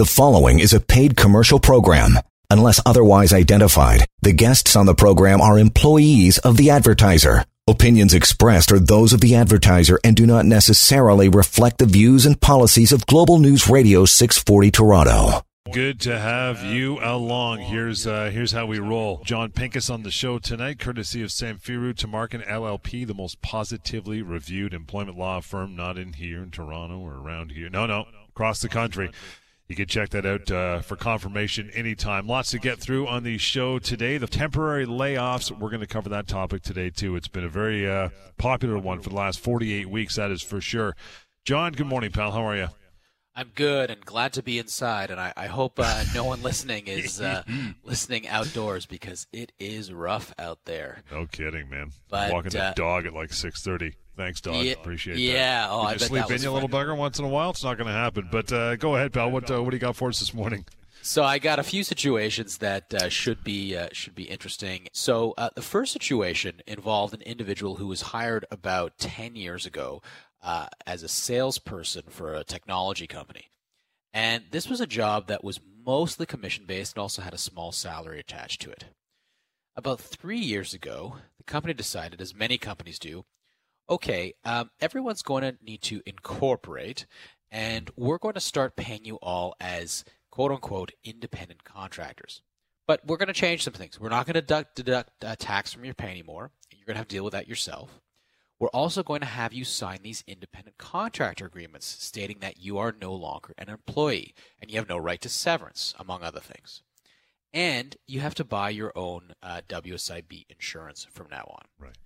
The following is a paid commercial program. Unless otherwise identified, the guests on the program are employees of the advertiser. Opinions expressed are those of the advertiser and do not necessarily reflect the views and policies of Global News Radio 640 Toronto. Good to have you along. Here's uh, here's how we roll. John Pinkus on the show tonight, courtesy of Samfiru Tamarkin LLP, the most positively reviewed employment law firm, not in here in Toronto or around here. No, no, across the country. You can check that out uh, for confirmation anytime. Lots to get through on the show today. The temporary layoffs, we're going to cover that topic today, too. It's been a very uh, popular one for the last 48 weeks, that is for sure. John, good morning, pal. How are you? I'm good and glad to be inside, and I, I hope uh, no one listening is uh, listening outdoors because it is rough out there. No kidding, man. But, Walking the uh, dog at like 6:30. Thanks, dog. Yeah, Appreciate that. yeah, oh, Could I you bet sleep that in, you little bugger, once in a while. It's not going to happen. But uh, go ahead, pal. What uh, what do you got for us this morning? So I got a few situations that uh, should be uh, should be interesting. So uh, the first situation involved an individual who was hired about ten years ago uh, as a salesperson for a technology company, and this was a job that was mostly commission based and also had a small salary attached to it. About three years ago, the company decided, as many companies do, okay, um, everyone's going to need to incorporate, and we're going to start paying you all as quote unquote independent contractors. But we're going to change some things. We're not going to deduct, deduct uh, tax from your pay anymore. You're going to have to deal with that yourself. We're also going to have you sign these independent contractor agreements stating that you are no longer an employee and you have no right to severance, among other things. And you have to buy your own uh, WSIB insurance from now on. Right.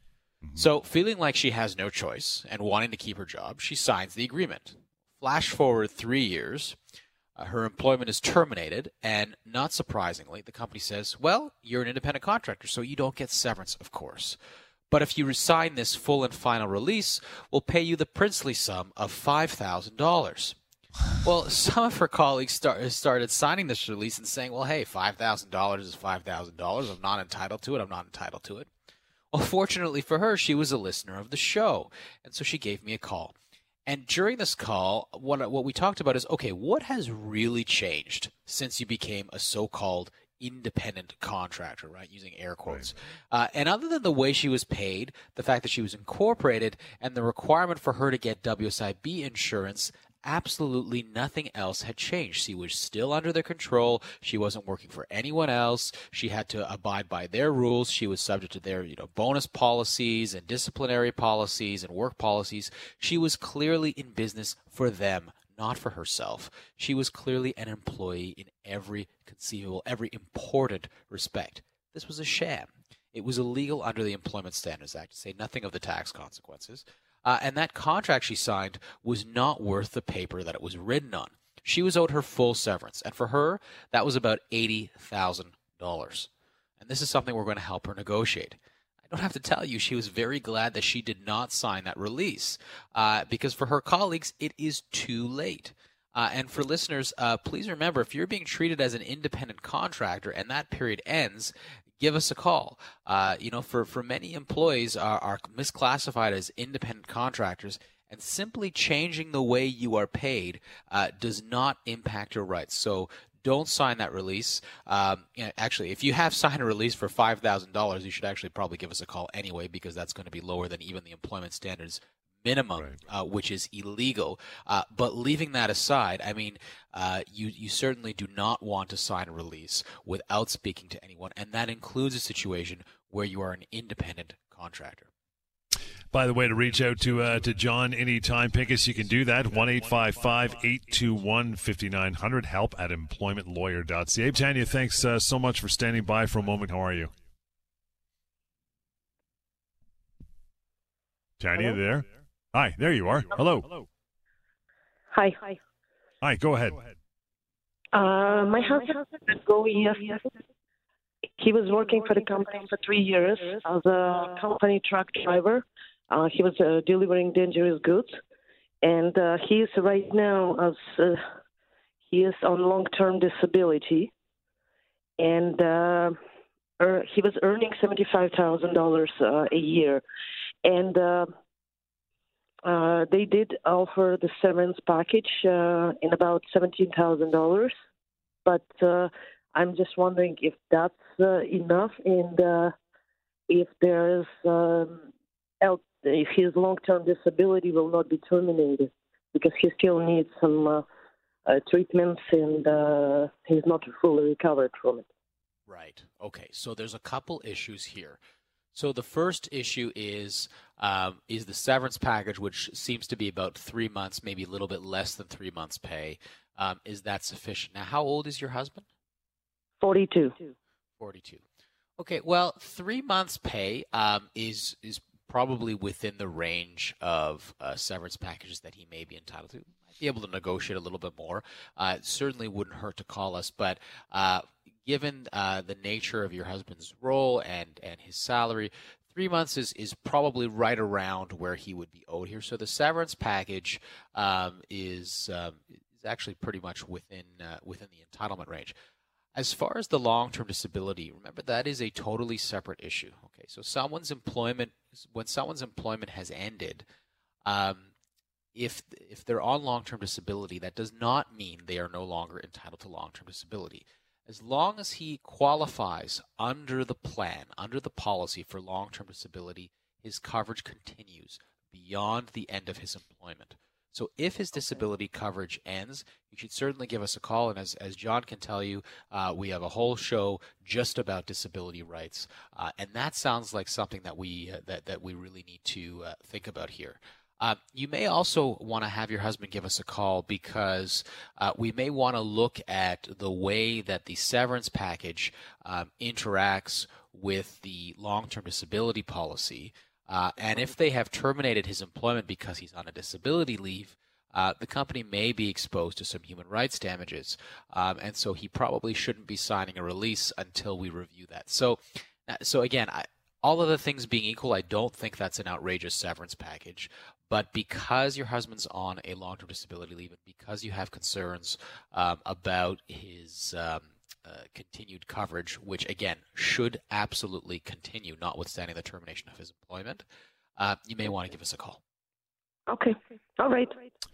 So, feeling like she has no choice and wanting to keep her job, she signs the agreement. Flash forward three years, uh, her employment is terminated, and not surprisingly, the company says, Well, you're an independent contractor, so you don't get severance, of course. But if you resign this full and final release, we'll pay you the princely sum of $5,000. Well, some of her colleagues start, started signing this release and saying, well, hey, $5,000 is $5,000. I'm not entitled to it. I'm not entitled to it. Well, fortunately for her, she was a listener of the show. And so she gave me a call. And during this call, what, what we talked about is okay, what has really changed since you became a so called independent contractor, right? Using air quotes. Uh, and other than the way she was paid, the fact that she was incorporated, and the requirement for her to get WSIB insurance, absolutely nothing else had changed. She was still under their control. She wasn't working for anyone else. She had to abide by their rules. She was subject to their, you know, bonus policies and disciplinary policies and work policies. She was clearly in business for them, not for herself. She was clearly an employee in every conceivable, every important respect. This was a sham. It was illegal under the Employment Standards Act, to say nothing of the tax consequences. Uh, and that contract she signed was not worth the paper that it was written on. She was owed her full severance, and for her, that was about eighty thousand dollars. And this is something we're going to help her negotiate. I don't have to tell you, she was very glad that she did not sign that release, uh, because for her colleagues, it is too late. Uh, and for listeners, uh, please remember if you're being treated as an independent contractor and that period ends, give us a call. Uh, you know, for, for many employees are, are misclassified as independent contractors, and simply changing the way you are paid uh, does not impact your rights. So don't sign that release. Um, you know, actually, if you have signed a release for five thousand dollars, you should actually probably give us a call anyway because that's going to be lower than even the employment standards minimum, Right. uh, which is illegal. Uh, but leaving that aside, I mean, uh, you you certainly do not want to sign a release without speaking to anyone, and that includes a situation where you are an independent contractor. By the way, to reach out to uh, to John anytime, Pinkus, you can do that. 1 821 5900. Help at employmentlawyer.ca. Tanya, thanks uh, so much for standing by for a moment. How are you? Tanya, Hello? there? Hi, there you are. Hello. Hi. Hi. Hi, go ahead. Uh, my husband let go yesterday. He was working for the company for three years as a company truck driver. Uh, he was uh, delivering dangerous goods, and uh, he is right now as uh, he is on long-term disability, and uh, er, he was earning seventy-five thousand dollars uh, a year, and. Uh, Uh, they did offer the severance package uh, in about seventeen thousand dollars, but uh, I'm just wondering if that's uh, enough and uh, if there's um, if his long-term disability will not be terminated because he still needs some uh, treatments and he's not fully recovered from it. Right. Okay. So there's a couple issues here. So the first issue is um, is the severance package, which seems to be about three months, maybe a little bit less than three months' pay. Um, is that sufficient? Now, how old is your husband? Forty-two. Forty-two. Okay. Well, three months' pay um, is is probably within the range of uh, severance packages that he may be entitled to. Might be able to negotiate a little bit more. Uh, it certainly wouldn't hurt to call us, but uh, given uh, the nature of your husband's role and and his salary, three months is is probably right around where he would be owed here. So the severance package um, is um, is actually pretty much within uh, within the entitlement range. As far as the long-term disability, remember that is a totally separate issue. Okay, so someone's employment, when someone's employment has ended, um, if if they're on long-term disability, that does not mean they are no longer entitled to long-term disability. As long as he qualifies under the plan, under the policy for long-term disability, his coverage continues beyond the end of his employment. So if his disability coverage ends, you should certainly give us a call. And as, as John can tell you, uh, we have a whole show just about disability rights, uh, and that sounds like something that we uh, that that we really need to uh, think about here. Uh, you may also want to have your husband give us a call because uh, we may want to look at the way that the severance package um, interacts with the long-term disability policy. Uh, and if they have terminated his employment because he's on a disability leave, uh, the company may be exposed to some human rights damages. Um, and so he probably shouldn't be signing a release until we review that. So, uh, so again, I, all other things being equal, I don't think that's an outrageous severance package. But because your husband's on a long term disability leave and because you have concerns um, about his um, uh, continued coverage, which again should absolutely continue, notwithstanding the termination of his employment, uh, you may want to give us a call. Okay. All right.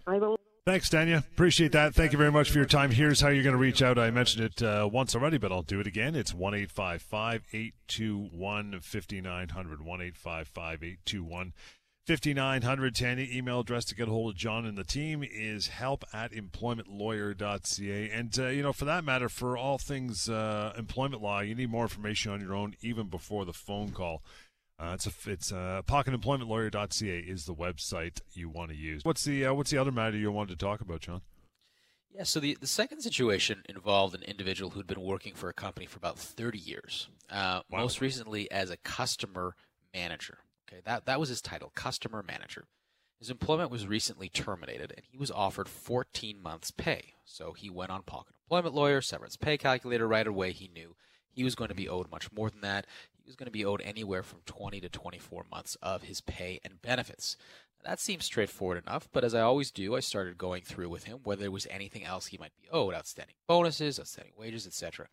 I will. Thanks, Dania. Appreciate that. Thank you very much for your time. Here's how you're going to reach out. I mentioned it uh, once already, but I'll do it again. It's 1 821 5900. 1 821 5900 Tanya, email address to get a hold of John and the team is help at employmentlawyer.ca. And, uh, you know, for that matter, for all things uh, employment law, you need more information on your own even before the phone call. Uh, it's a it's uh, pocketemploymentlawyer.ca is the website you want to use. What's the uh, what's the other matter you wanted to talk about, John? Yeah, so the, the second situation involved an individual who'd been working for a company for about 30 years, uh, wow. most recently as a customer manager. Okay, that, that was his title, customer manager. His employment was recently terminated, and he was offered 14 months' pay. So he went on Pocket Employment Lawyer, severance pay calculator right away. He knew he was going to be owed much more than that. He was going to be owed anywhere from 20 to 24 months of his pay and benefits. Now, that seems straightforward enough, but as I always do, I started going through with him whether there was anything else he might be owed outstanding bonuses, outstanding wages, etc.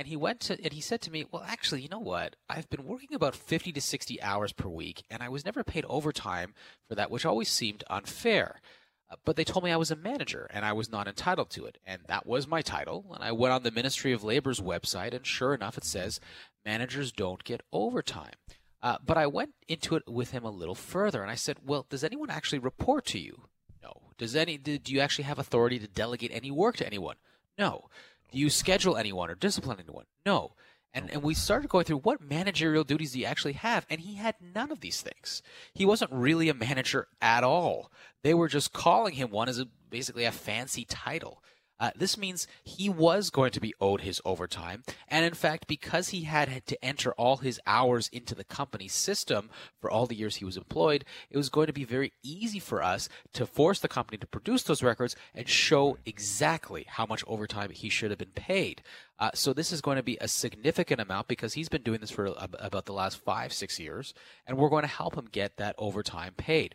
And he went to and he said to me, "Well, actually, you know what? I've been working about 50 to 60 hours per week and I was never paid overtime for that, which always seemed unfair." Uh, but they told me I was a manager and I was not entitled to it. And that was my title. And I went on the Ministry of Labor's website, and sure enough, it says managers don't get overtime. Uh, but I went into it with him a little further, and I said, "Well, does anyone actually report to you? No. Does any? Do you actually have authority to delegate any work to anyone? No. Do you schedule anyone or discipline anyone? No. And, and we started going through what managerial duties do you actually have? And he had none of these things. He wasn't really a manager at all. They were just calling him one as a, basically a fancy title. Uh, this means he was going to be owed his overtime. And in fact, because he had, to enter all his hours into the company system for all the years he was employed, it was going to be very easy for us to force the company to produce those records and show exactly how much overtime he should have been paid. Uh, so this is going to be a significant amount because he's been doing this for about the last five, six years, and we're going to help him get that overtime paid.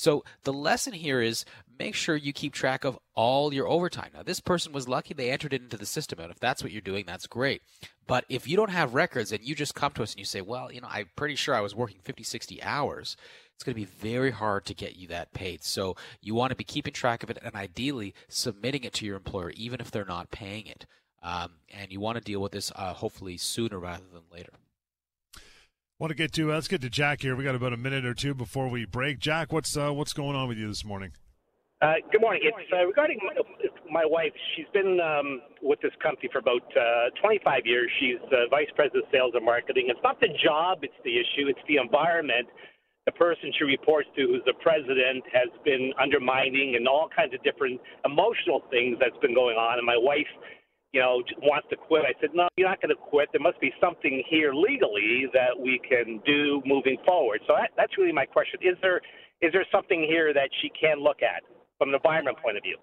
So the lesson here is make sure you keep track of all your overtime. Now, this person was lucky they entered it into the system, and if that's what you're doing, that's great. But if you don't have records and you just come to us and you say, well, you know, I'm pretty sure I was working 50, 60 hours, it's going to be very hard to get you that paid. So you want to be keeping track of it and ideally submitting it to your employer, even if they're not paying it. Um, and you want to deal with this uh, hopefully sooner rather than later. Want to get to uh, let's get to Jack here. We got about a minute or two before we break. Jack, what's uh, what's going on with you this morning? Uh, good morning. It's uh, regarding my, my, wife. She's been um, with this company for about uh, 25 years. She's uh, vice president of sales and marketing. It's not the job; it's the issue. It's the environment. The person she reports to, who's the president, has been undermining and all kinds of different emotional things that's been going on. And my wife you know, wants to quit. I said, no, you're not going to quit. There must be something here legally that we can do moving forward. So that, that's really my question. Is there is there something here that she can look at from an environment point of view?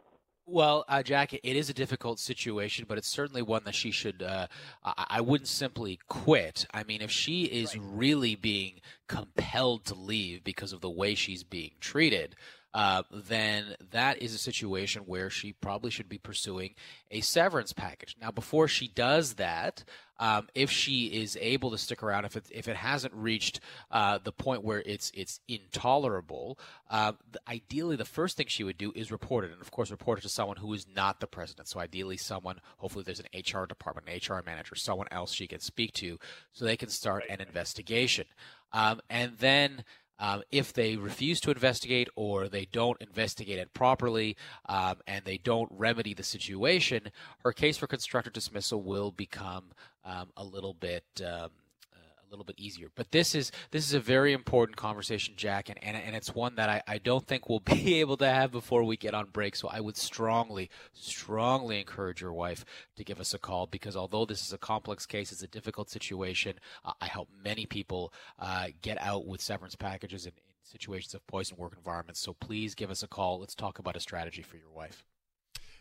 Well, uh, Jack, it is a difficult situation, but it's certainly one that she should. Uh, I, wouldn't simply quit. I mean, if she is right. really being compelled to leave because of the way she's being treated, uh, then that is a situation where she probably should be pursuing a severance package. Now, before she does that, um, if she is able to stick around, if it if it hasn't reached uh, the point where it's it's intolerable, uh, ideally the first thing she would do is report it, and of course report it to someone who is not the president. So ideally, someone hopefully there's an HR department, an HR manager, someone else she can speak to, so they can start an investigation, um, and then. Um, if they refuse to investigate or they don't investigate it properly um, and they don't remedy the situation, her case for constructive dismissal will become um, a little bit. A little bit easier. But this is this is a very important conversation, Jack, and, and, and it's one that I, I don't think we'll be able to have before we get on break. So I would strongly, strongly encourage your wife to give us a call because although this is a complex case, it's a difficult situation. Uh, I help many people uh, get out with severance packages in, in situations of poison work environments. So please give us a call. Let's talk about a strategy for your wife.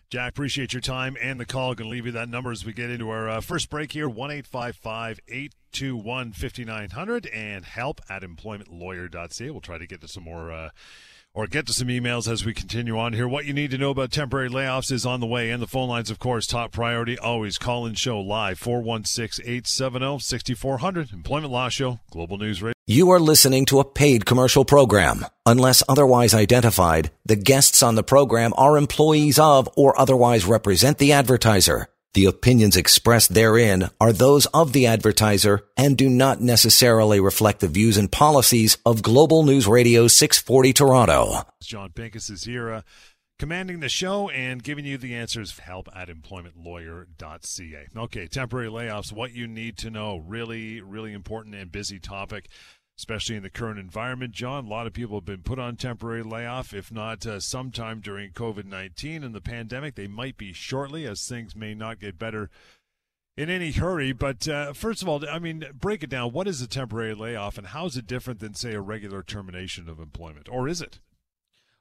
Jack, appreciate your time and the call. Going to leave you that number as we get into our uh, first break here 1 821 5900 and help at employmentlawyer.ca. We'll try to get to some more. Uh, or get to some emails as we continue on here. What you need to know about temporary layoffs is on the way, and the phone lines, of course, top priority. Always call in show live 416 870 6400. Employment Law Show, Global News Radio. You are listening to a paid commercial program. Unless otherwise identified, the guests on the program are employees of or otherwise represent the advertiser. The opinions expressed therein are those of the advertiser and do not necessarily reflect the views and policies of Global News Radio 640 Toronto. John Pinkus is here. Uh, commanding the show and giving you the answers help at employmentlawyer.ca okay temporary layoffs what you need to know really really important and busy topic especially in the current environment. John, a lot of people have been put on temporary layoff, if not uh, sometime during COVID 19 and the pandemic. They might be shortly, as things may not get better in any hurry. But uh, first of all, I mean, break it down. What is a temporary layoff, and how is it different than, say, a regular termination of employment? Or is it?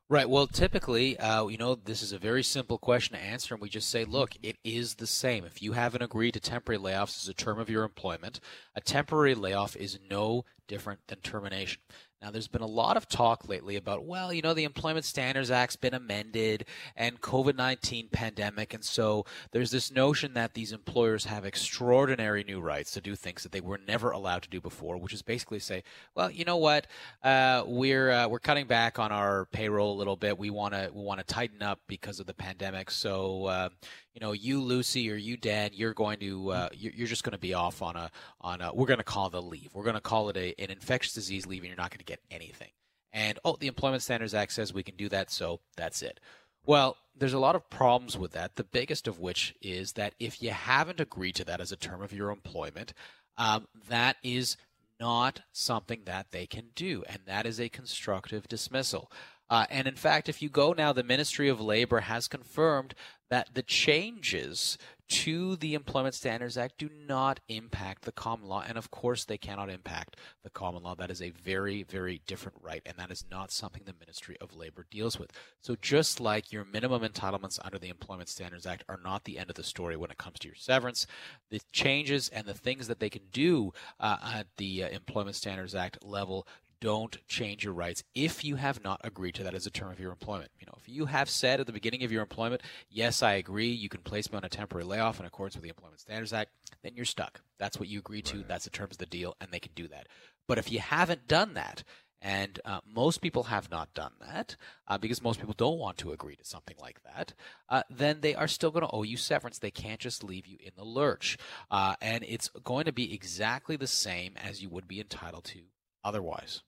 Right. Well, typically, uh, you know, this is a very simple question to answer, and we just say, look, it is the same. If you haven't agreed to temporary layoffs as a term of your employment, a temporary layoff is no different than termination. Now, there's been a lot of talk lately about, well, you know, the Employment Standards Act's been amended and COVID 19 pandemic. And so there's this notion that these employers have extraordinary new rights to do things that they were never allowed to do before, which is basically say, well, you know what, uh, we're, uh, we're cutting back on our payroll a little bit. We want to we want to tighten up because of the pandemic. So, uh, you know, you Lucy or you Dan, you're going to uh, you're just going to be off on a on a we're going to call a leave. We're going to call it a, an infectious disease leave, and you're not going to get anything. And oh, the Employment Standards Act says we can do that, so that's it. Well, there's a lot of problems with that. The biggest of which is that if you haven't agreed to that as a term of your employment, um, that is not something that they can do, and that is a constructive dismissal. Uh, and in fact, if you go now, the Ministry of Labor has confirmed that the changes to the Employment Standards Act do not impact the common law. And of course, they cannot impact the common law. That is a very, very different right. And that is not something the Ministry of Labor deals with. So, just like your minimum entitlements under the Employment Standards Act are not the end of the story when it comes to your severance, the changes and the things that they can do uh, at the uh, Employment Standards Act level don't change your rights if you have not agreed to that as a term of your employment. You know, if you have said at the beginning of your employment, yes, I agree, you can place me on a temporary layoff in accordance with the Employment Standards Act, then you're stuck. That's what you agreed to. Right. That's the terms of the deal, and they can do that. But if you haven't done that, and uh, most people have not done that uh, because most people don't want to agree to something like that. Uh, then they are still going to owe you severance. They can't just leave you in the lurch. Uh, and it's going to be exactly the same as you would be entitled to otherwise.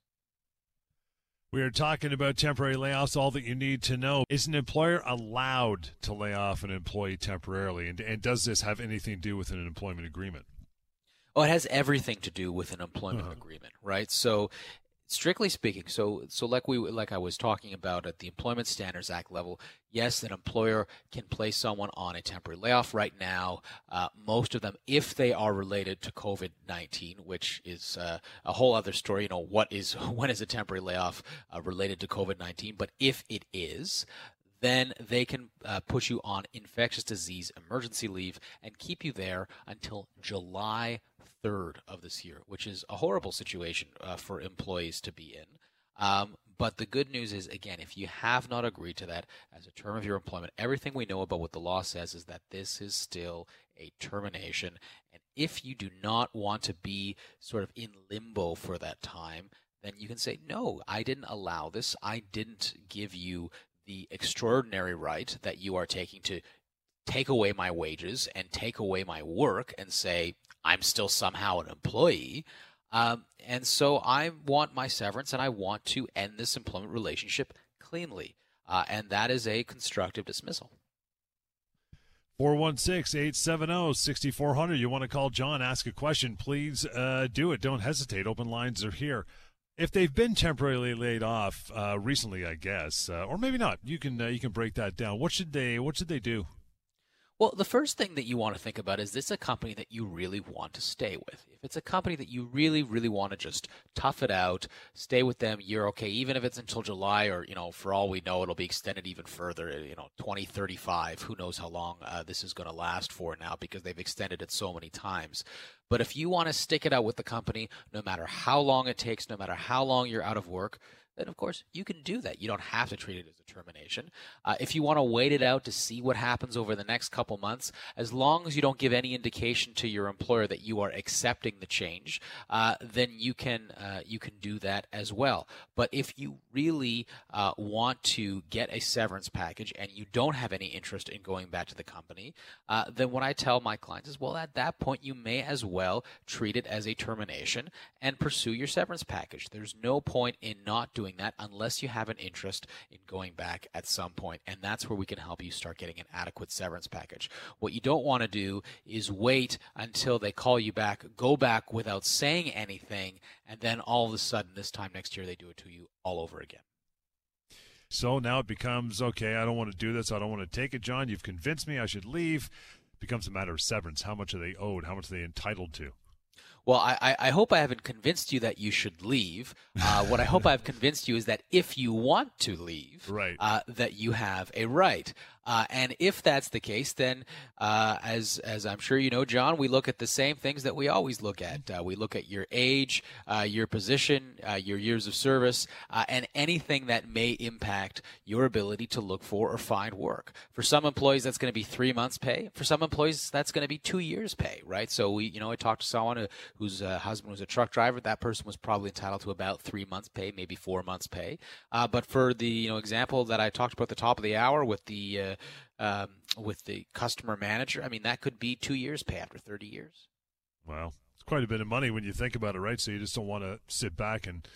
We are talking about temporary layoffs. All that you need to know is an employer allowed to lay off an employee temporarily? And, and does this have anything to do with an employment agreement? Oh, it has everything to do with an employment uh-huh. agreement, right? So strictly speaking, so so like we like I was talking about at the Employment Standards Act level, yes, an employer can place someone on a temporary layoff right now. Uh, most of them, if they are related to COVID nineteen, which is uh, a whole other story. You know, what is when is a temporary layoff uh, related to COVID nineteen? But if it is, then they can uh, put you on infectious disease emergency leave and keep you there until July 3rd of this year, which is a horrible situation uh, for employees to be in. Um, but the good news is, again, if you have not agreed to that as a term of your employment, everything we know about what the law says is that this is still a termination. And if you do not want to be sort of in limbo for that time, then you can say, no, I didn't allow this. I didn't give you the extraordinary right that you are taking to take away my wages and take away my work and say, I'm still somehow an employee. Um, and so I want my severance and I want to end this employment relationship cleanly. Uh, and that is a constructive dismissal. 416 870 6400. You want to call John, ask a question, please uh, do it. Don't hesitate. Open lines are here. If they've been temporarily laid off uh, recently, I guess, uh, or maybe not, you can uh, you can break that down. What should they What should they do? Well, the first thing that you want to think about is this a company that you really want to stay with? If it's a company that you really, really want to just tough it out, stay with them, you're okay, even if it's until July or, you know, for all we know, it'll be extended even further, you know, 2035. Who knows how long uh, this is going to last for now because they've extended it so many times. But if you want to stick it out with the company, no matter how long it takes, no matter how long you're out of work, then of course you can do that. You don't have to treat it as a termination. Uh, if you want to wait it out to see what happens over the next couple months, as long as you don't give any indication to your employer that you are accepting the change, uh, then you can uh, you can do that as well. But if you really uh, want to get a severance package and you don't have any interest in going back to the company, uh, then what I tell my clients is, well, at that point you may as well treat it as a termination and pursue your severance package. There's no point in not doing doing that unless you have an interest in going back at some point. And that's where we can help you start getting an adequate severance package. What you don't want to do is wait until they call you back, go back without saying anything, and then all of a sudden, this time next year, they do it to you all over again. So now it becomes okay, I don't want to do this. I don't want to take it, John. You've convinced me I should leave. It becomes a matter of severance. How much are they owed? How much are they entitled to? Well, I, I hope I haven't convinced you that you should leave. Uh, what I hope I've convinced you is that if you want to leave, right. Uh, that you have a right. Uh, and if that's the case, then uh, as as I'm sure you know, John, we look at the same things that we always look at. Uh, we look at your age, uh, your position, uh, your years of service, uh, and anything that may impact your ability to look for or find work. For some employees, that's going to be three months' pay. For some employees, that's going to be two years' pay. Right? So we, you know, I talked to someone who, whose husband was a truck driver. That person was probably entitled to about three months' pay, maybe four months' pay. but for the you know example that I talked about at the top of the hour with the um, with the customer manager. I mean, that could be two years pay after 30 years. Wow. It's quite a bit of money when you think about it, right? So you just don't want to sit back and,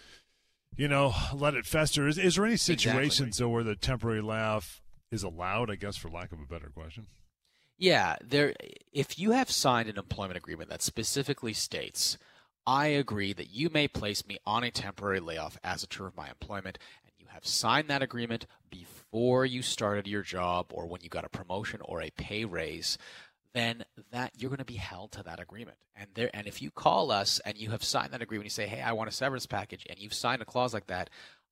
you know, let it fester. Is, is there any situations, exactly. though, where the temporary layoff is allowed, I guess, for lack of a better question? Yeah, there. If you have signed an employment agreement that specifically states, "I agree that you may place me on a temporary layoff as a term of my employment," and you have signed that agreement before you started your job or when you got a promotion or a pay raise, then that you're going to be held to that agreement. And there, and if you call us and you have signed that agreement, you say, "Hey, I want a severance package," and you've signed a clause like that,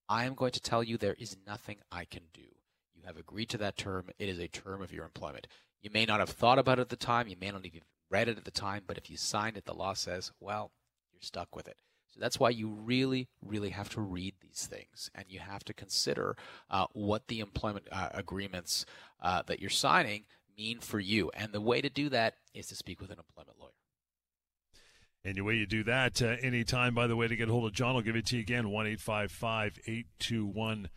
I am going to tell you there is nothing I can do. Have agreed to that term. It is a term of your employment. You may not have thought about it at the time. You may not have even read it at the time. But if you signed it, the law says, well, you're stuck with it. So that's why you really, really have to read these things and you have to consider uh, what the employment uh, agreements uh, that you're signing mean for you. And the way to do that is to speak with an employment lawyer. And the way you do that uh, anytime, by the way, to get hold of John, I'll give it to you again 1 821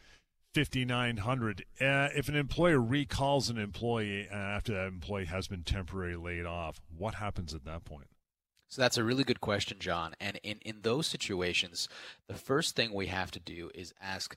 5900. Uh, if an employer recalls an employee uh, after that employee has been temporarily laid off, what happens at that point? So that's a really good question, John. And in, in those situations, the first thing we have to do is ask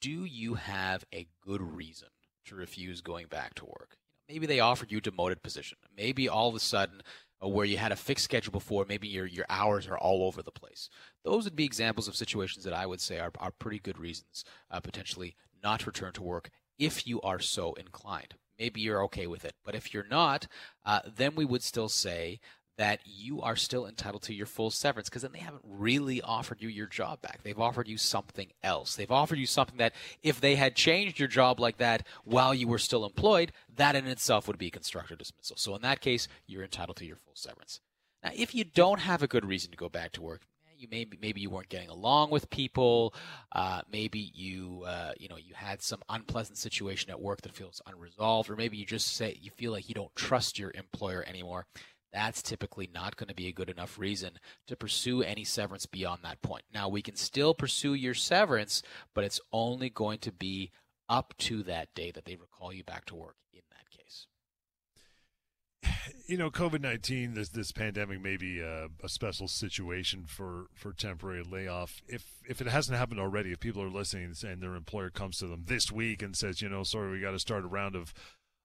do you have a good reason to refuse going back to work? Maybe they offered you a demoted position. Maybe all of a sudden, where you had a fixed schedule before, maybe your, your hours are all over the place. Those would be examples of situations that I would say are, are pretty good reasons uh, potentially not to return to work if you are so inclined. Maybe you're okay with it. But if you're not, uh, then we would still say that you are still entitled to your full severance because then they haven't really offered you your job back. They've offered you something else. They've offered you something that if they had changed your job like that while you were still employed, that in itself would be constructive dismissal. So in that case, you're entitled to your full severance. Now, if you don't have a good reason to go back to work, you maybe maybe you weren't getting along with people, uh, maybe you uh, you know you had some unpleasant situation at work that feels unresolved, or maybe you just say you feel like you don't trust your employer anymore that's typically not going to be a good enough reason to pursue any severance beyond that point. Now, we can still pursue your severance, but it's only going to be up to that day that they recall you back to work in that case. You know, COVID nineteen, this this pandemic may be a, a, special situation for, for temporary layoff. If if it hasn't happened already, if people are listening and their employer comes to them this week and says, you know, sorry, we got to start a round of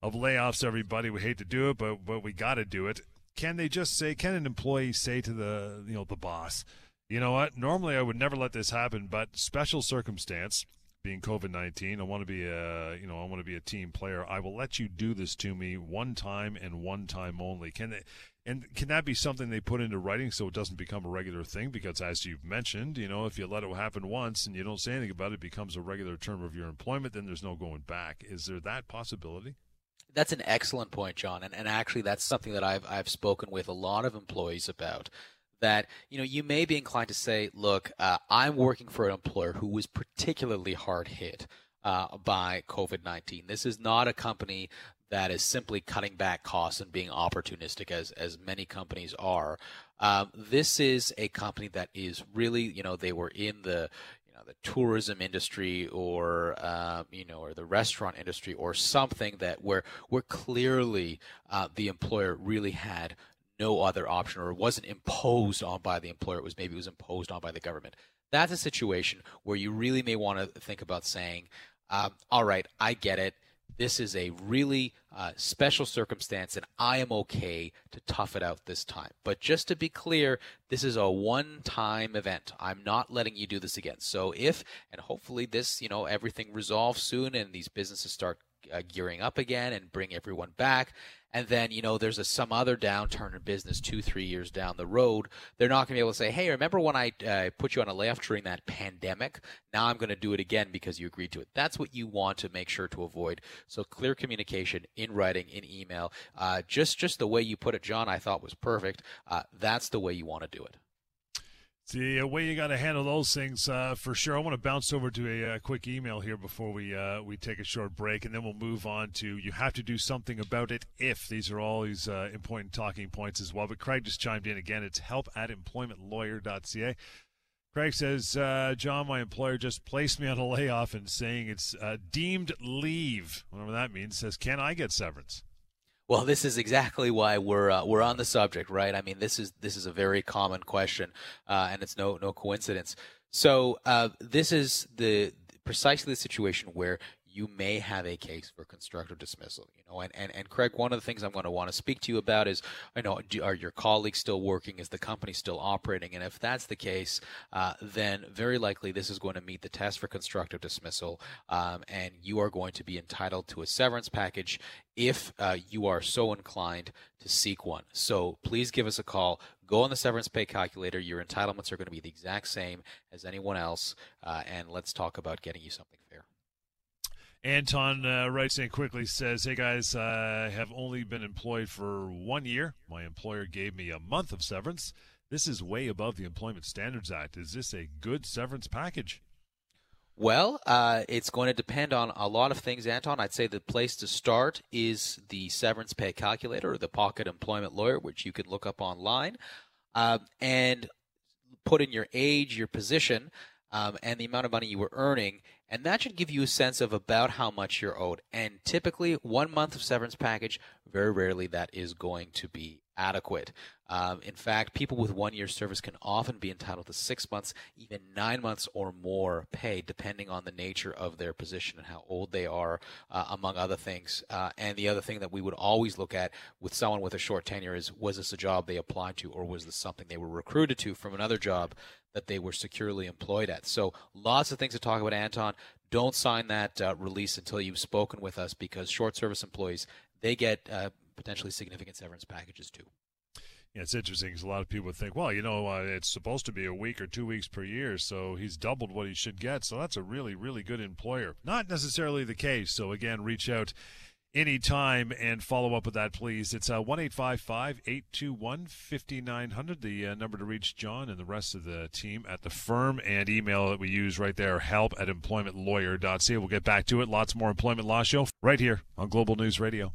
of layoffs, everybody. We hate to do it, but but we got to do it can they just say can an employee say to the you know the boss you know what? Normally i would never let this happen but special circumstance being covid-19 i want to be a you know i want to be a team player. I will let you do this to me one time and one time only. Can they and can that be something they put into writing so it doesn't become a regular thing? Because as you've mentioned you know if you let it happen once and you don't say anything about it, it becomes a regular term of your employment then there's no going back. Is there that possibility that's an excellent point, John, and, and actually that's something that I've I've spoken with a lot of employees about. That you know you may be inclined to say, look, uh, I'm working for an employer who was particularly hard hit uh, by COVID nineteen. This is not a company that is simply cutting back costs and being opportunistic as as many companies are. Um, this is a company that is really, you know, they were in the the tourism industry or um, you know or the restaurant industry or something that where where clearly uh, the employer really had no other option or it wasn't imposed on by the employer. It was maybe it was imposed on by the government. That's a situation where you really may want to think about saying um, all right i get it this is a really uh, special circumstance, and I am okay to tough it out this time. But just to be clear, this is a one time event. I'm not letting you do this again. So, if, and hopefully this, you know, everything resolves soon and these businesses start uh, gearing up again and bring everyone back and then you know there's a some other downturn in business two three years down the road they're not going to be able to say hey remember when i uh, put you on a layoff during that pandemic? Now i'm going to do it again because you agreed to it. That's what you want to make sure to avoid. So clear communication in writing in email uh, just just the way you put it john i thought was perfect. Uh, that's the way you want to do it the way you got to handle those things uh, for sure. I want to bounce over to a, a uh, quick email here before we uh, we take a short break, and then we'll move on to you have to do something about it if these are all these uh, important talking points as well. But Craig just chimed in again. It's help at employmentlawyer.ca. Craig says, uh, John, my employer just placed me on a layoff and saying it's uh, deemed leave, whatever that means. Says, can I get severance? Well, this is exactly why we're uh, we're on the subject, right? I mean, this is this is a very common question, uh, and it's no no coincidence. So uh, this is the precisely the situation where you may have a case for constructive dismissal. You know, and, and, and Craig, one of the things I'm going to want to speak to you about is, I know, do, are your colleagues still working? Is the company still operating? And if that's the case, uh, then very likely this is going to meet the test for constructive dismissal, um, and you are going to be entitled to a severance package if uh, you are so inclined to seek one. So please give us a call. Go on the severance pay calculator. Your entitlements are going to be the exact same as anyone else, uh, and let's talk about getting you something. Anton uh, writes in quickly says, Hey guys, I have only been employed for one year. My employer gave me a month of severance. This is way above the Employment Standards Act. Is this a good severance package? Well, uh, it's going to depend on a lot of things, Anton. I'd say the place to start is the severance pay calculator or the Pocket Employment Lawyer, which you can look up online, uh, and put in your age, your position, um, and the amount of money you were earning, and that should give you a sense of about how much you're owed. And typically, one month of severance package, very rarely that is going to be adequate. Um, in fact, people with one year service can often be entitled to six months, even nine months or more pay, depending on the nature of their position and how old they are, uh, among other things. Uh, and the other thing that we would always look at with someone with a short tenure is was this a job they applied to, or was this something they were recruited to from another job that they were securely employed at? So, lots of things to talk about, Anton. Don't sign that uh, release until you've spoken with us because short service employees they get uh, potentially significant severance packages too. Yeah, it's interesting because a lot of people think, well, you know, uh, it's supposed to be a week or two weeks per year, so he's doubled what he should get. So that's a really, really good employer. Not necessarily the case. So again, reach out anytime and follow up with that, please. It's uh, 1 821 5900, the uh, number to reach John and the rest of the team at the firm, and email that we use right there help at employmentlawyer.ca. We'll get back to it. Lots more employment law show right here on Global News Radio.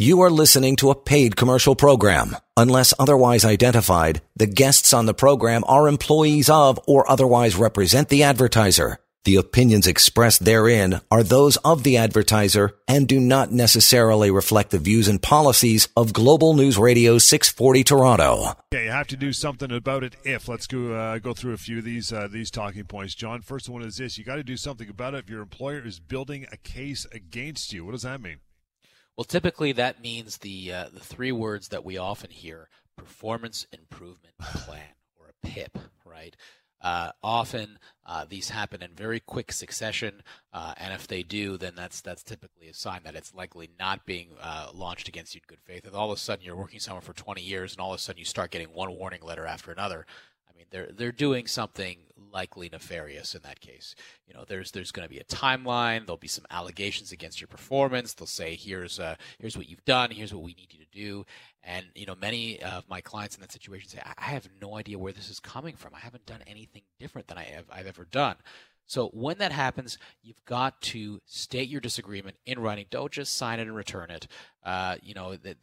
You are listening to a paid commercial program. Unless otherwise identified, the guests on the program are employees of or otherwise represent the advertiser. The opinions expressed therein are those of the advertiser and do not necessarily reflect the views and policies of Global News Radio 640 Toronto. Okay, you have to do something about it. If let's go uh, go through a few of these uh, these talking points, John. First one is this: you got to do something about it if your employer is building a case against you. What does that mean? Well, typically that means the uh, the three words that we often hear: performance improvement plan or a PIP, right? Uh, often uh, these happen in very quick succession, uh, and if they do, then that's that's typically a sign that it's likely not being uh, launched against you in good faith. If all of a sudden you're working somewhere for 20 years, and all of a sudden you start getting one warning letter after another, mean they're they're doing something likely nefarious in that case. You know, there's there's going to be a timeline. There'll be some allegations against your performance. They'll say, here's uh, here's what you've done. Here's what we need you to do. And you know, many of my clients in that situation say, I have no idea where this is coming from. I haven't done anything different than I have I've ever done. So when that happens, you've got to state your disagreement in writing. Don't just sign it and return it. Uh, you know, it,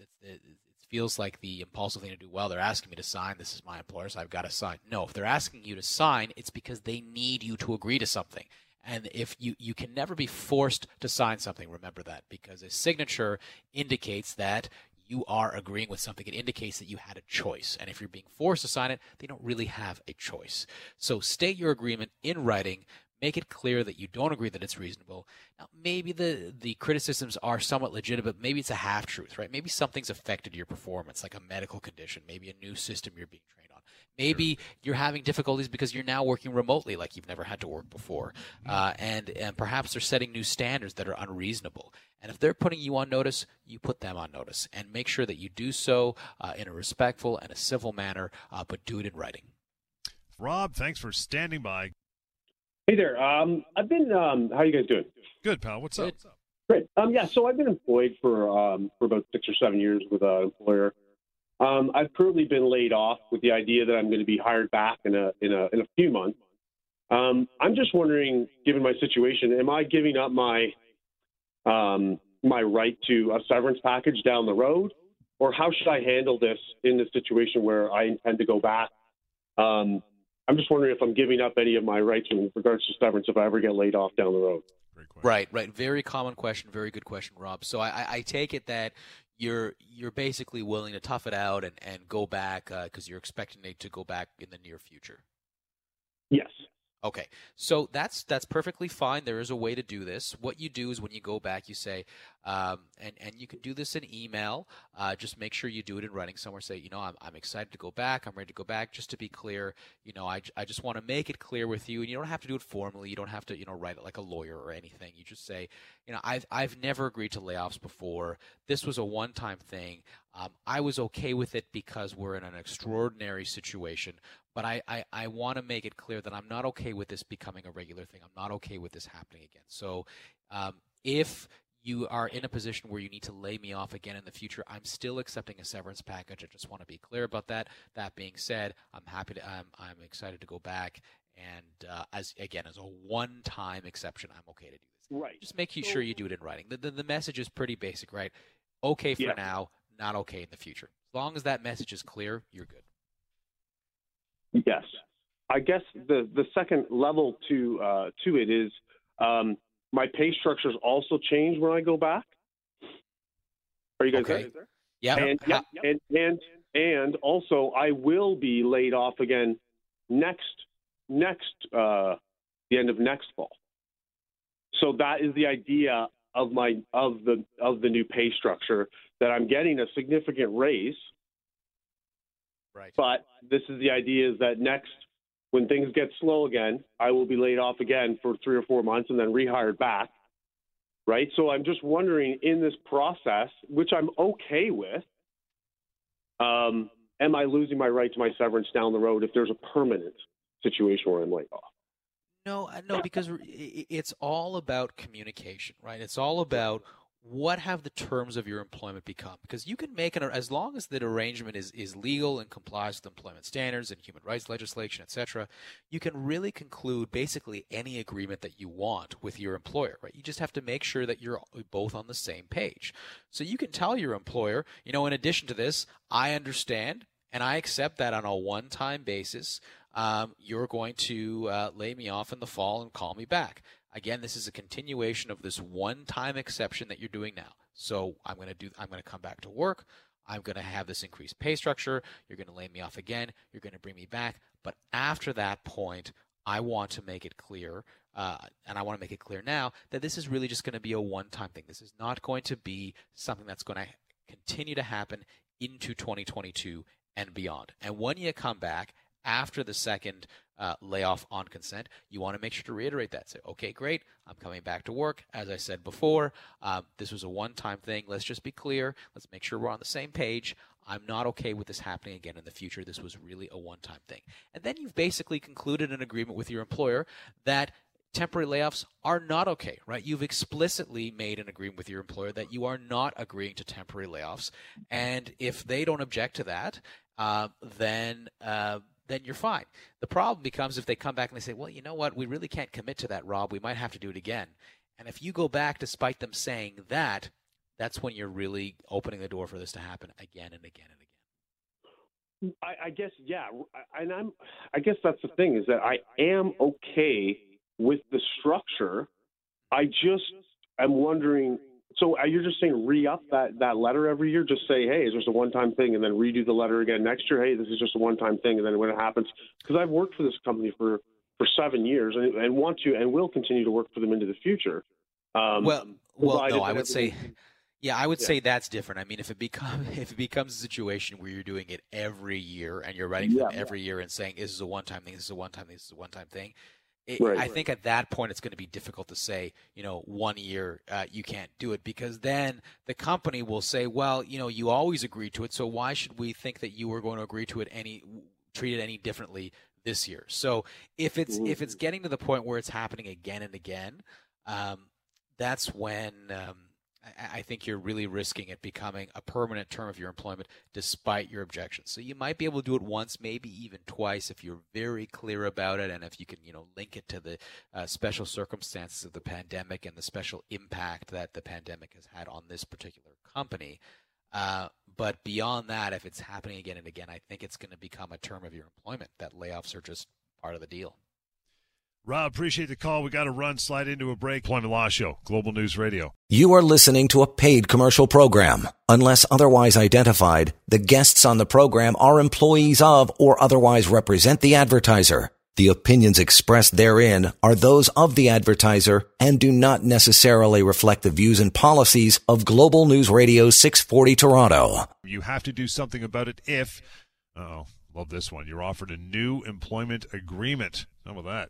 feels like the impulsive thing to do. Well, they're asking me to sign. This is my employer, so I've got to sign. No, if they're asking you to sign, it's because they need you to agree to something. And if you, you can never be forced to sign something, remember that, because a signature indicates that you are agreeing with something. It indicates that you had a choice. And if you're being forced to sign it, they don't really have a choice. So state your agreement in writing. Make it clear that you don't agree that it's reasonable. Now, maybe the, the criticisms are somewhat legitimate. Maybe it's a half truth, right? Maybe something's affected your performance, like a medical condition, maybe a new system you're being trained on. Maybe you're having difficulties because you're now working remotely, like you've never had to work before, mm-hmm. uh, and and perhaps they're setting new standards that are unreasonable. And if they're putting you on notice, you put them on notice, and make sure that you do so uh, in a respectful and a civil manner, uh, but do it in writing. Rob, thanks for standing by. Hey there. Um, I've been. Um, how you guys doing? Good, pal. What's up? Great. Um, yeah. So I've been employed for um, for about six or seven years with an employer. Um, I've currently been laid off with the idea that I'm going to be hired back in a in a in a few months. Um, I'm just wondering, given my situation, am I giving up my um, my right to a severance package down the road, or how should I handle this in the situation where I intend to go back? Um, I'm just wondering if I'm giving up any of my rights in regards to severance if I ever get laid off down the road. Right, right. Very common question. Very good question, Rob. So I, I take it that you're you're basically willing to tough it out and, and go back because uh, you're expecting to go back in the near future. Yes. Okay, so that's that's perfectly fine. There is a way to do this. What you do is when you go back, you say, um, and and you can do this in email. Uh, just make sure you do it in writing somewhere. Say, you know, I'm I'm excited to go back. I'm ready to go back. Just to be clear, you know, I, I just want to make it clear with you, and you don't have to do it formally. You don't have to you know write it like a lawyer or anything. You just say, you know, I've I've never agreed to layoffs before. This was a one time thing. Um, I was okay with it because we're in an extraordinary situation, but I, I, I want to make it clear that I'm not okay with this becoming a regular thing. I'm not okay with this happening again. So um, if you are in a position where you need to lay me off again in the future, I'm still accepting a severance package. I just want to be clear about that. That being said, I'm happy to. I'm, I'm excited to go back, and uh, as again as a one-time exception, I'm okay to do this. Right. Just make sure you do it in writing. The, the, the message is pretty basic, right? Okay for Yeah. now, not okay in the future. As long as that message is clear, you're good. Yes. I guess the the second level to uh, to it is um, my pay structures also change when I go back. Are you guys Okay. there? Yeah. And, yeah, and and and also I will be laid off again next next uh, the end of next fall. So that is the idea of my of the of the new pay structure that I'm getting a significant raise, right. but this is the idea is that next when things get slow again, I will be laid off again for three or four months and then rehired back. Right. So I'm just wondering in this process, which I'm okay with, um, am I losing my right to my severance down the road if there's a permanent situation where I'm laid off? No, uh, no, because r- i- i- it's all about communication, right? It's all about what have the terms of your employment become? Because you can make an as long as the arrangement is is legal and complies with employment standards and human rights legislation, etc. You can really conclude basically any agreement that you want with your employer, right? You just have to make sure that you're both on the same page. So you can tell your employer, you know, in addition to this, I understand and I accept that on a one-time basis um, you're going to uh, lay me off in the fall and call me back. Again, this is a continuation of this one-time exception that you're doing now. So I'm going to do. I'm going to come back to work. I'm going to have this increased pay structure. You're going to lay me off again. You're going to bring me back. But after that point, I want to make it clear, uh, and I want to make it clear now that this is really just going to be a one-time thing. This is not going to be something that's going to continue to happen into 2022 and beyond. And when you come back after the second uh, layoff on consent, you want to make sure to reiterate that. Say, okay, great, I'm coming back to work. As I said before, uh, this was a one time thing. Let's just be clear. Let's make sure we're on the same page. I'm not okay with this happening again in the future. This was really a one time thing. And then you've basically concluded an agreement with your employer that temporary layoffs are not okay, right? You've explicitly made an agreement with your employer that you are not agreeing to temporary layoffs. And if they don't object to that, uh, then uh, then you're fine. The problem becomes if they come back and they say, well, you know what, we really can't commit to that, Rob. We might have to do it again. And if you go back despite them saying that, that's when you're really opening the door for this to happen again and again and again. I, I guess yeah, and I'm. I guess that's the thing is that I am okay with the structure. I just am wondering. So you're you just saying re-up that that letter every year? Just say, hey, it's just a one-time thing, and then redo the letter again next year. Hey, this is just a one-time thing, and then when it happens, because I've worked for this company for for seven years, and, and want to and will continue to work for them into the future. Um, well, well, no, I would say, yeah, I would Yeah. say that's different. I mean, if it become if it becomes a situation where you're doing it every year and you're writing for them Yeah. every year and saying this is a one time thing, this is a one time thing, this is a one time thing. It, Right. I think at that point it's going to be difficult to say, you know, one year uh, you can't do it because then the company will say, well, you know, you always agreed to it, so why should we think that you were going to agree to it any treat it any differently this year? So if it's if it's getting to the point where it's happening again and again, um, that's when um, I, think you're really risking it becoming a permanent term of your employment despite your objections. So you might be able to do it once, maybe even twice if you're very clear about it and if you can, you know, link it to the uh, special circumstances of the pandemic and the special impact that the pandemic has had on this particular company. Uh, but beyond that, if it's happening again and again, I think it's going to become a term of your employment that layoffs are just part of the deal. Rob, appreciate the call. We got to run, slide into a break. Employment Law Show, Global News Radio. You are listening to a paid commercial program. Unless otherwise identified, the guests on the program are employees of or otherwise represent the advertiser. The opinions expressed therein are those of the advertiser and do not necessarily reflect the views and policies of Global News Radio 640 Toronto. You have to do something about it if, oh, love this one. You're offered a new employment agreement. How about that?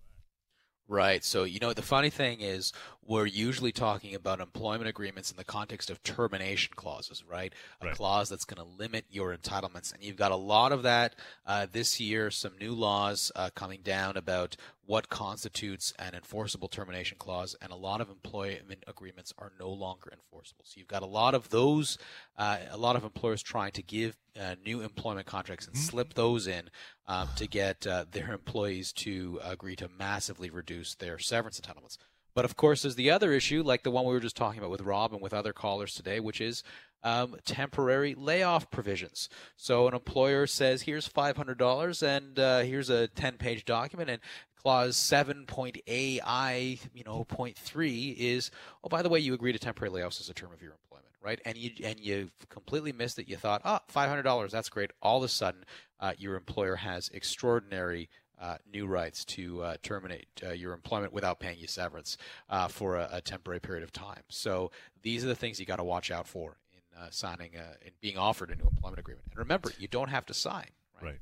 Right. So, you know, the funny thing is, we're usually talking about employment agreements in the context of termination clauses, right? A Right. clause that's going to limit your entitlements. And you've got a lot of that uh, this year, some new laws uh, coming down about what constitutes an enforceable termination clause, and a lot of employment agreements are no longer enforceable. So you've got a lot of those, uh, a lot of employers trying to give uh, new employment contracts and mm-hmm. slip those in um, to get uh, their employees to agree to massively reduce their severance entitlements. But of course, there's the other issue, like the one we were just talking about with Rob and with other callers today, which is um, temporary layoff provisions. So an employer says, "Here's $500 and uh, here's a 10-page document," and clause 7.ai, you know, point three is, "Oh, by the way, you agree to temporary layoffs as a term of your employment." Right, and you and you completely missed it. You thought, oh, hundred dollars, that's great. All of a sudden, uh, your employer has extraordinary uh, new rights to uh, terminate uh, your employment without paying you severance uh, for a, a, temporary period of time. So these are the things you got to watch out for uh, signing and being offered a new employment agreement. And remember, you don't have to sign. Right. right.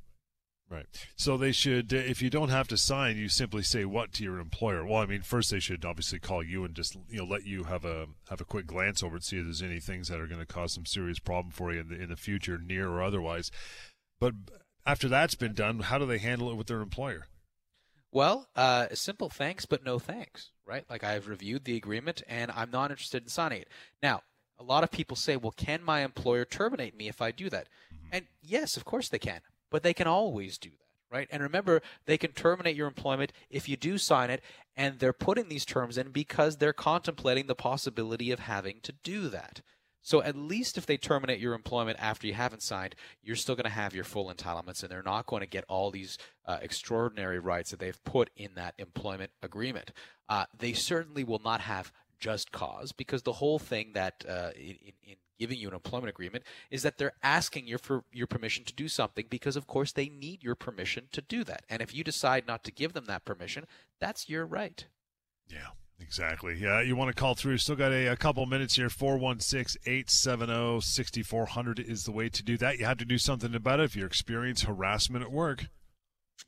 Right. So they should, if you don't have to sign, you simply say what to your employer. Well, I mean, first they should obviously call you and just you know let you have a have a quick glance over and see if there's any things that are going to cause some serious problem for you in the in the future, near or otherwise. But after that's been done, how do they handle it with their employer? Well, uh, simple thanks, but no thanks, right? Like I've reviewed the agreement and I'm not interested in signing it. Now, a lot of people say, well, can my employer terminate me if I do that? Mm-hmm. And yes, of course they can, but they can always do that. Right? And remember, they can terminate your employment if you do sign it, and they're putting these terms in because they're contemplating the possibility of having to do that. So at least if they terminate your employment after you haven't signed, you're still going to have your full entitlements, and they're not going to get all these uh, extraordinary rights that they've put in that employment agreement. Uh, they certainly will not have just cause because the whole thing that uh, in, in, giving you an employment agreement is that they're asking you for your permission to do something because of course they need your permission to do that and if you decide not to give them that permission that's your right yeah Exactly. Yeah, you want to call through. Still got a, a couple minutes here. 416 870 6400 is the way to do that. You have to do something about it if you experience harassment at work.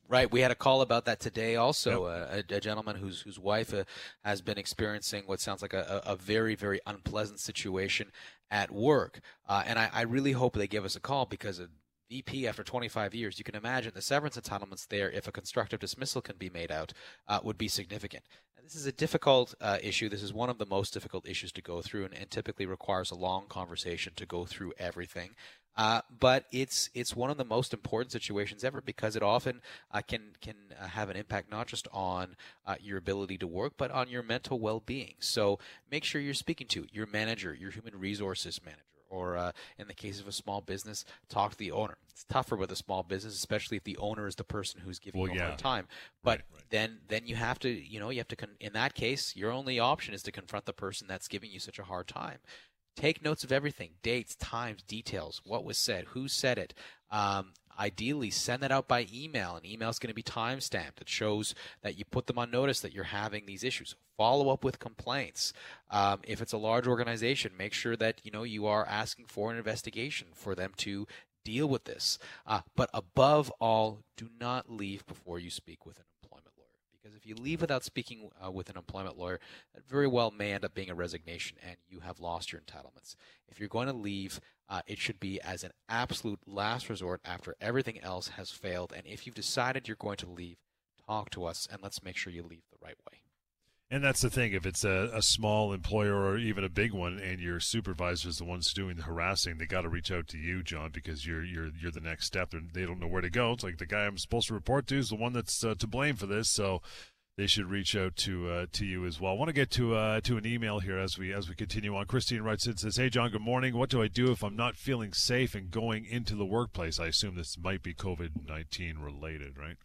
Right. We had a call about that today also. Yep. Uh, a, a, gentleman whose, whose wife uh, has been experiencing what sounds like a, a very, very unpleasant situation at work. Uh, and I, I, really hope they give us a call because VP after 25 years, you can imagine the severance entitlements there, if a constructive dismissal can be made out, uh, would be significant. And this is a difficult uh, issue. This is one of the most difficult issues to go through, and, and typically requires a long conversation to go through everything. Uh, but it's it's one of the most important situations ever because it often uh, can can uh, have an impact not just on uh, your ability to work but on your mental well-being. So make sure you're speaking to your manager, your human resources manager or uh, in the case of a small business, talk to the owner. It's tougher with a small business, especially if the owner is the person who's giving well, you a yeah. hard time. But right, right. then, then you have to, you know, you have to. Con- in that case, your only option is to confront the person that's giving you such a hard time. Take notes of everything: dates, times, details, what was said, who said it. Um, ideally send that out by email. An email is going to be time stamped. It shows that you put them on notice that you're having these issues. Follow up with complaints. Um, if it's a large organization, make sure that you know you are asking for an investigation for them to deal with this. Uh, but above all, do not leave before you speak with an. Because if you leave without speaking uh, with an employment lawyer, that very well may end up being a resignation and you have lost your entitlements. If you're going to leave, uh, it should be as an absolute last resort after everything else has failed. And if you've decided you're going to leave, talk to us and let's make sure you leave the right way. And that's the thing. If it's a, a small employer or even a big one, and your supervisor is the ones doing the harassing, they got to reach out to you, John, because you're you're you're the next step. they don't know where to go. It's like the guy I'm supposed to report to is the one that's uh, to blame for this. So they should reach out to uh, to you as well. I want to get to uh, to an email here as we as we continue on. Christine writes in says, "Hey John, good morning. What do I do if I'm not feeling safe and going into the workplace? I assume this might be COVID nineteen related, right?"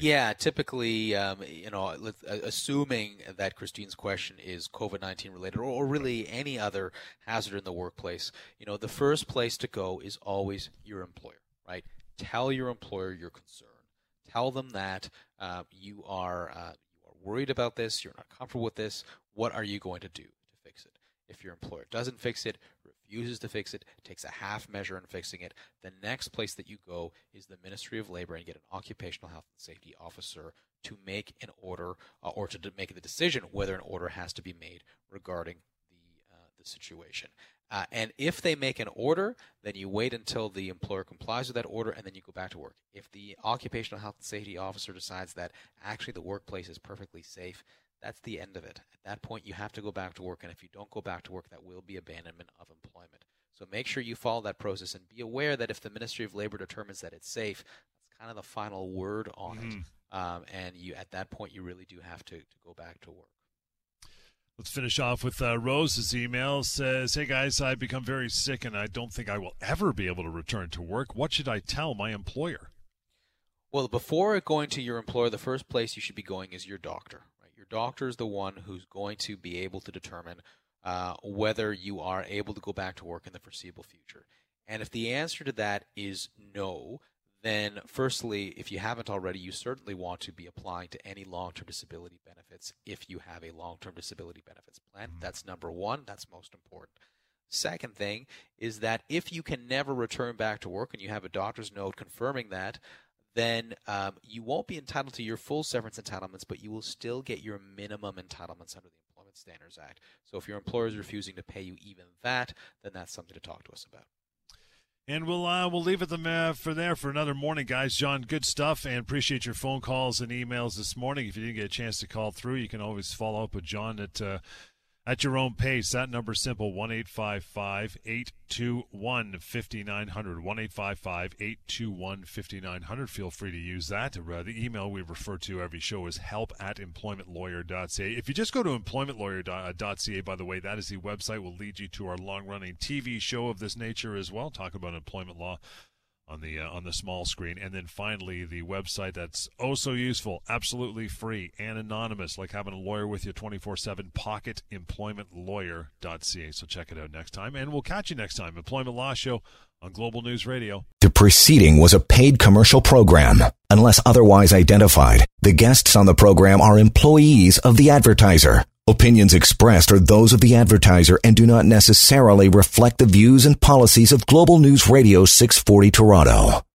Yeah, typically, um, you know, uh, assuming that Christine's question is COVID nineteen related, or, or really any other hazard in the workplace, you know, the first place to go is always your employer, right? Tell your employer your concern tell them that uh, you are uh, you are worried about this, you're not comfortable with this. What are you going to do to fix it? If your employer doesn't fix it, refuses to fix it, takes a half measure in fixing it, the next place that you go is the Ministry of Labor and get an occupational health and safety officer to make an order uh, or to make the decision whether an order has to be made regarding the uh, the situation. Uh, and if they make an order, then you wait until the employer complies with that order and then you go back to work. If the occupational health and safety officer decides that actually the workplace is perfectly safe, that's the end of it. At that point, you have to go back to work. And if you don't go back to work, that will be abandonment of employment. So make sure you follow that process and be aware that if the Ministry of Labor determines that it's safe, that's kind of the final word on mm-hmm. it. Um, and you, at that point, you really do have to, to go back to work. Let's finish off with uh, Rose's email. Says, "Hey guys, I've become very sick, and I don't think I will ever be able to return to work. What should I tell my employer?" Well, before going to your employer, the first place you should be going is your doctor. Doctor is the one who's going to be able to determine uh, whether you are able to go back to work in the foreseeable future. And if the answer to that is no, then firstly, if you haven't already, you certainly want to be applying to any long-term disability benefits if you have a long-term disability benefits plan. Mm-hmm. That's number one. That's most important. Second thing is that if you can never return back to work and you have a doctor's note confirming that, then um, you won't be entitled to your full severance entitlements, but you will still get your minimum entitlements under the Employment Standards Act. So if your employer is refusing to pay you even that, then that's something to talk to us about. And we'll uh, we'll leave it them uh, for there for another morning, guys. John, good stuff, and appreciate your phone calls and emails this morning. If you didn't get a chance to call through, you can always follow up with John at uh, at your own pace. That number simple one eight five five eight two one fifty nine hundred one eight five five eight two one fifty nine hundred. Feel free to use that. Uh, the email we refer to every show is help at employmentlawyer.ca. If you just go to employmentlawyer.ca, by the way, that is the website will lead you to our long running TV show of this nature as well. Talk about employment law on the uh, on the small screen. And then finally the website that's oh so useful absolutely free and anonymous like having a lawyer with you 24/7 pocketemploymentlawyer.ca so check it out next time. And we'll catch you next time. Employment law show on Global News Radio. The preceding was a paid commercial program. Unless otherwise identified the guests on the program are employees of the advertiser Opinions expressed are those of the advertiser and do not necessarily reflect the views and policies of Global News Radio 640 Toronto.